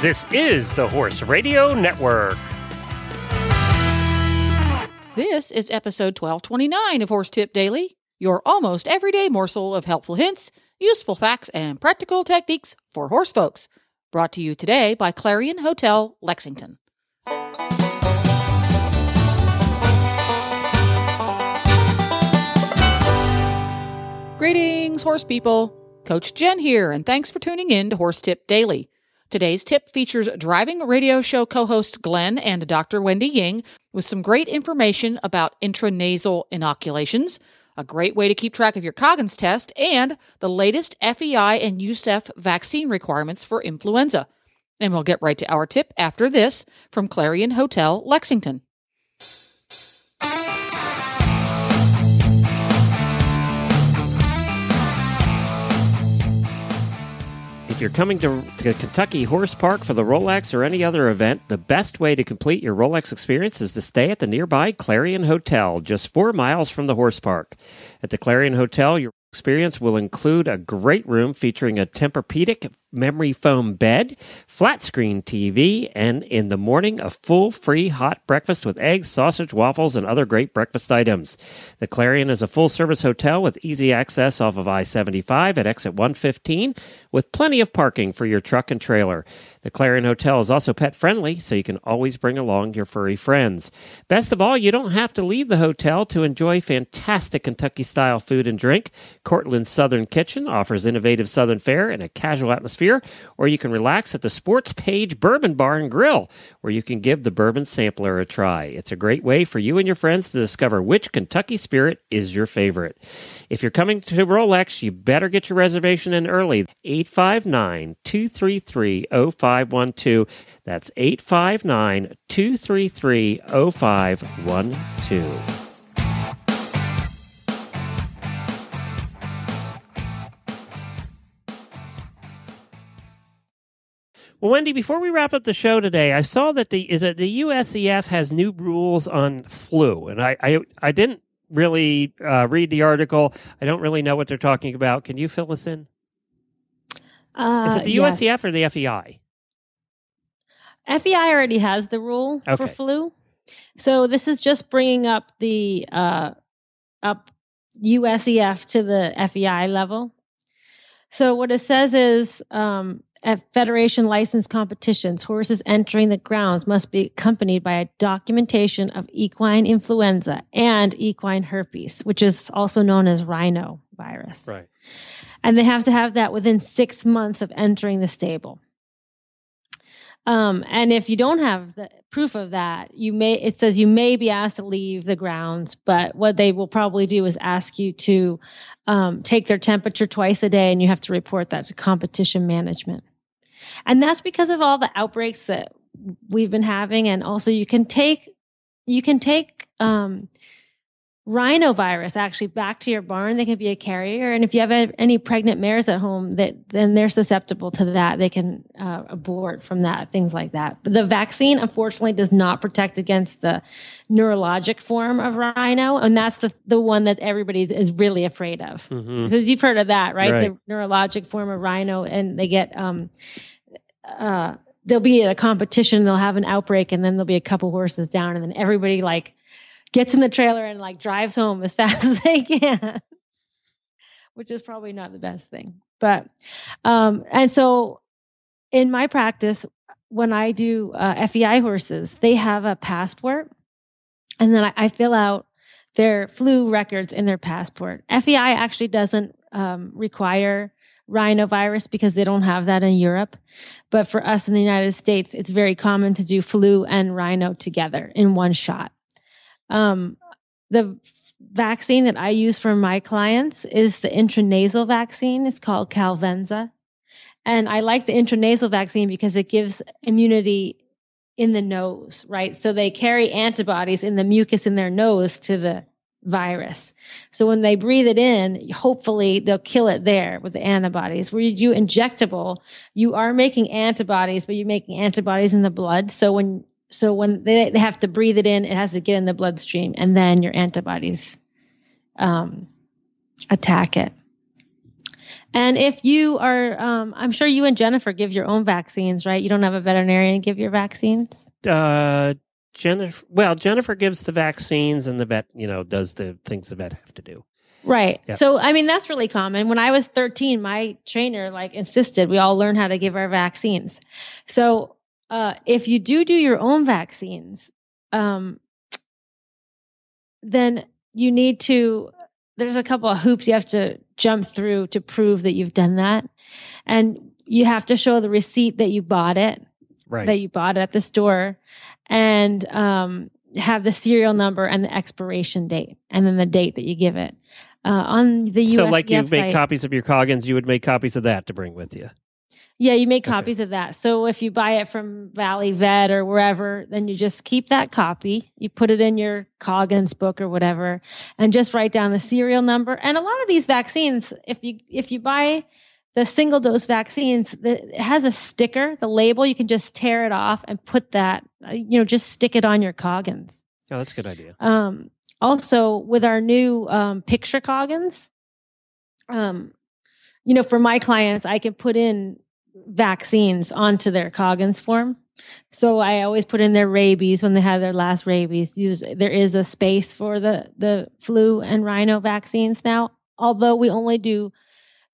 This is the Horse Radio Network. This is episode 1229 of Horse Tip Daily, your almost everyday morsel of helpful hints, useful facts, and practical techniques for horse folks. Brought to you today by Clarion Hotel, Lexington. Greetings, horse people. Coach Jen here, and thanks for tuning in to Horse Tip Daily. Today's tip features driving radio show co hosts Glenn and Dr. Wendy Ying with some great information about intranasal inoculations, a great way to keep track of your Coggins test, and the latest FEI and USEF vaccine requirements for influenza. And we'll get right to our tip after this from Clarion Hotel, Lexington. If you're coming to, to Kentucky Horse Park for the Rolex or any other event, the best way to complete your Rolex experience is to stay at the nearby Clarion Hotel, just four miles from the horse park. At the Clarion Hotel, your experience will include a great room featuring a Tempur-Pedic memory foam bed, flat screen TV, and in the morning, a full free hot breakfast with eggs, sausage, waffles, and other great breakfast items. The Clarion is a full service hotel with easy access off of I 75 at exit 115 with plenty of parking for your truck and trailer. The Clarion Hotel is also pet friendly, so you can always bring along your furry friends. Best of all, you don't have to leave the hotel to enjoy fantastic Kentucky style food and drink. Cortland's Southern Kitchen offers innovative Southern fare in a casual atmosphere, or you can relax at the Sports Page Bourbon Bar and Grill, where you can give the bourbon sampler a try. It's a great way for you and your friends to discover which Kentucky spirit is your favorite. If you're coming to Rolex, you better get your reservation in early. 859 233 0512. That's 859 233 0512. Well, Wendy, before we wrap up the show today, I saw that the is it the USEF has new rules on flu, and I I, I didn't really uh, read the article. I don't really know what they're talking about. Can you fill us in? Uh, is it the yes. USEF or the FEI? FEI already has the rule for flu, so this is just bringing up the uh, up USEF to the FEI level. So what it says is um, at federation licensed competitions, horses entering the grounds must be accompanied by a documentation of equine influenza and equine herpes, which is also known as rhino virus. Right. and they have to have that within six months of entering the stable. Um, and if you don't have the proof of that, you may it says you may be asked to leave the grounds, but what they will probably do is ask you to um, take their temperature twice a day, and you have to report that to competition management. And that's because of all the outbreaks that we've been having, and also you can take you can take um, rhinovirus actually back to your barn. They can be a carrier, and if you have any pregnant mares at home, that then they're susceptible to that. They can uh, abort from that, things like that. But the vaccine, unfortunately, does not protect against the neurologic form of rhino, and that's the the one that everybody is really afraid of. Because you've heard of that, right? Right. The neurologic form of rhino, and they get um, uh, they'll be at a competition, they'll have an outbreak, and then there'll be a couple horses down, and then everybody like gets in the trailer and like drives home as fast as they can, which is probably not the best thing. But um, and so in my practice, when I do uh, FEI horses, they have a passport, and then I, I fill out their flu records in their passport. FEI actually doesn't um, require rhinovirus because they don't have that in Europe. But for us in the United States, it's very common to do flu and rhino together in one shot. Um, the vaccine that I use for my clients is the intranasal vaccine. It's called Calvenza. And I like the intranasal vaccine because it gives immunity in the nose, right? So they carry antibodies in the mucus in their nose to the virus. So when they breathe it in, hopefully they'll kill it there with the antibodies. Where you do injectable, you are making antibodies, but you're making antibodies in the blood. So when so when they, they have to breathe it in, it has to get in the bloodstream, and then your antibodies um, attack it. And if you are, um, I'm sure you and Jennifer give your own vaccines, right? You don't have a veterinarian give your vaccines. Uh, Jennifer. Well, Jennifer gives the vaccines, and the vet, you know, does the things the vet have to do. Right. Yep. So, I mean, that's really common. When I was 13, my trainer like insisted we all learn how to give our vaccines. So, uh, if you do do your own vaccines, um, then you need to, there's a couple of hoops you have to jump through to prove that you've done that. And you have to show the receipt that you bought it, Right. that you bought it at the store, and um, have the serial number and the expiration date, and then the date that you give it. Uh, on the USDF so, like you make copies of your Coggins, you would make copies of that to bring with you. Yeah, you make Okay. copies of that. So if you buy it from Valley Vet or wherever, then you just keep that copy. You put it in your Coggins book or whatever, and just write down the serial number. And a lot of these vaccines, if you if you buy the single dose vaccines, the, it has a sticker, the label. You can just tear it off and put that. uh, You know, just stick it on your Coggins. Oh, that's a good idea. Um, also, with our new um, picture Coggins, um, you know, for my clients, I can put in vaccines onto their Coggins form. So I always put in their rabies when they have their last rabies. There is a space for the the flu and rhino vaccines now, although we only do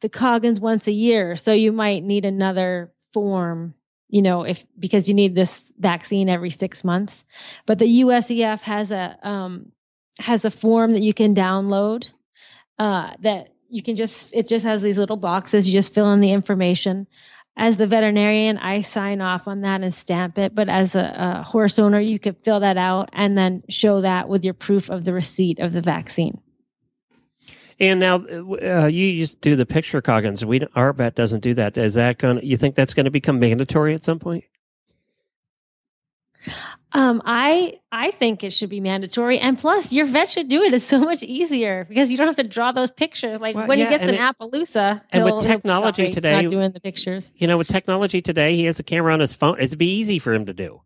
the Coggins once a year. So you might need another form, you know, if because you need this vaccine every six months. But the USEF has a um, has a form that you can download uh, that you can just it just has these little boxes. You just fill in the information. As the veterinarian, I sign off on that and stamp it. But as a, a horse owner, you could fill that out and then show that with your proof of the receipt of the vaccine. And now uh, you just do the picture Coggins. We our vet doesn't do that. Is that going? to You think that's going to become mandatory at some point? Um, I I think it should be mandatory, and plus, your vet should do it. It's so much easier because you don't have to draw those pictures. Like Well, when yeah, he gets an it- Appaloosa, and with technology today- not doing the pictures. You know, with technology today, he has a camera on his phone. It'd be easy for him to do.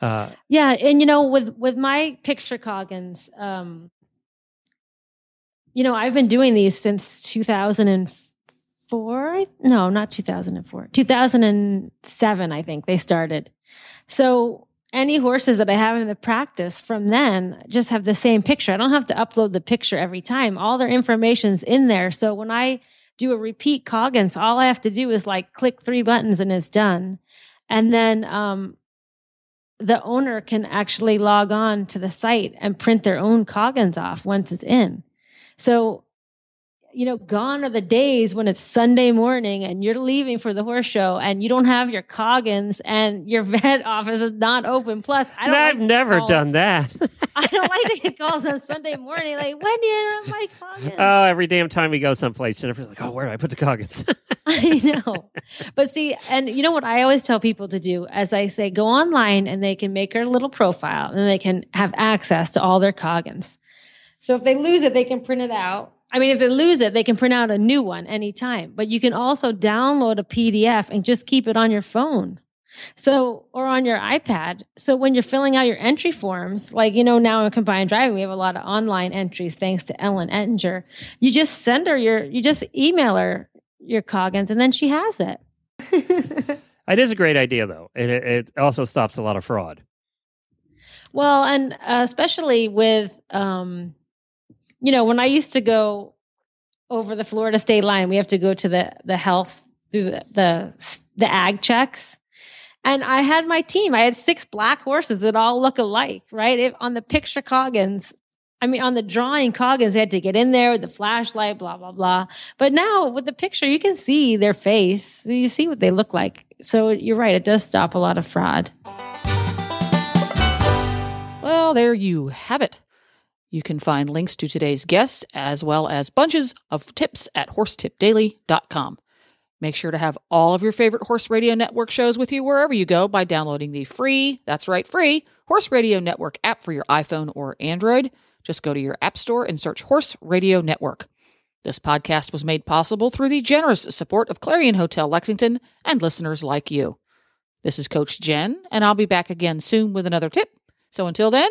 Uh, Yeah, and you know, with with my picture Coggins, um, you know, I've been doing these since two thousand and four. No, not two thousand and four. Two thousand and seven, I think they started. So any horses that I have in the practice from then just have the same picture. I don't have to upload the picture every time. All their information's in there. So when I do a repeat Coggins, all I have to do is like click three buttons and it's done. And then um, the owner can actually log on to the site and print their own Coggins off once it's in. So, you know, gone are the days when it's Sunday morning and you're leaving for the horse show and you don't have your Coggins and your vet office is not open. Plus, I don't. I've like never calls. done that. I don't like to get calls on Sunday morning. Like, when do you have my Coggins? oh, every damn time we go someplace, Jennifer's like, "Oh, where do I put the Coggins?" I know. But see, and you know what I always tell people to do as I say, go online and they can make a little profile and they can have access to all their Coggins. So if they lose it, they can print it out. I mean, if they lose it, they can print out a new one anytime. But you can also download a PDF and just keep it on your phone. So, or on your iPad. So when you're filling out your entry forms, like, you know, now in combined driving, we have a lot of online entries thanks to Ellen Ettinger. You just send her your, you just email her your Coggins and then she has it. it is a great idea, though. It, it also stops a lot of fraud. Well, and uh, especially with, um, you know, when I used to go over the Florida state line, we have to go to the the health through the the, the ag checks. And I had my team. I had six black horses that all look alike, right? If, on the picture Coggins, I mean, on the drawing Coggins, had to get in there with the flashlight, blah, blah, blah. But now with the picture, you can see their face. You see what they look like. So you're right. It does stop a lot of fraud. Well, there you have it. You can find links to today's guests as well as bunches of tips at horsetipdaily.com. Make sure to have all of your favorite Horse Radio Network shows with you wherever you go by downloading the free, that's right, free Horse Radio Network app for your iPhone or Android. Just go to your App Store and search Horse Radio Network. This podcast was made possible through the generous support of Clarion Hotel Lexington and listeners like you. This is Coach Jen, and I'll be back again soon with another tip. So until then,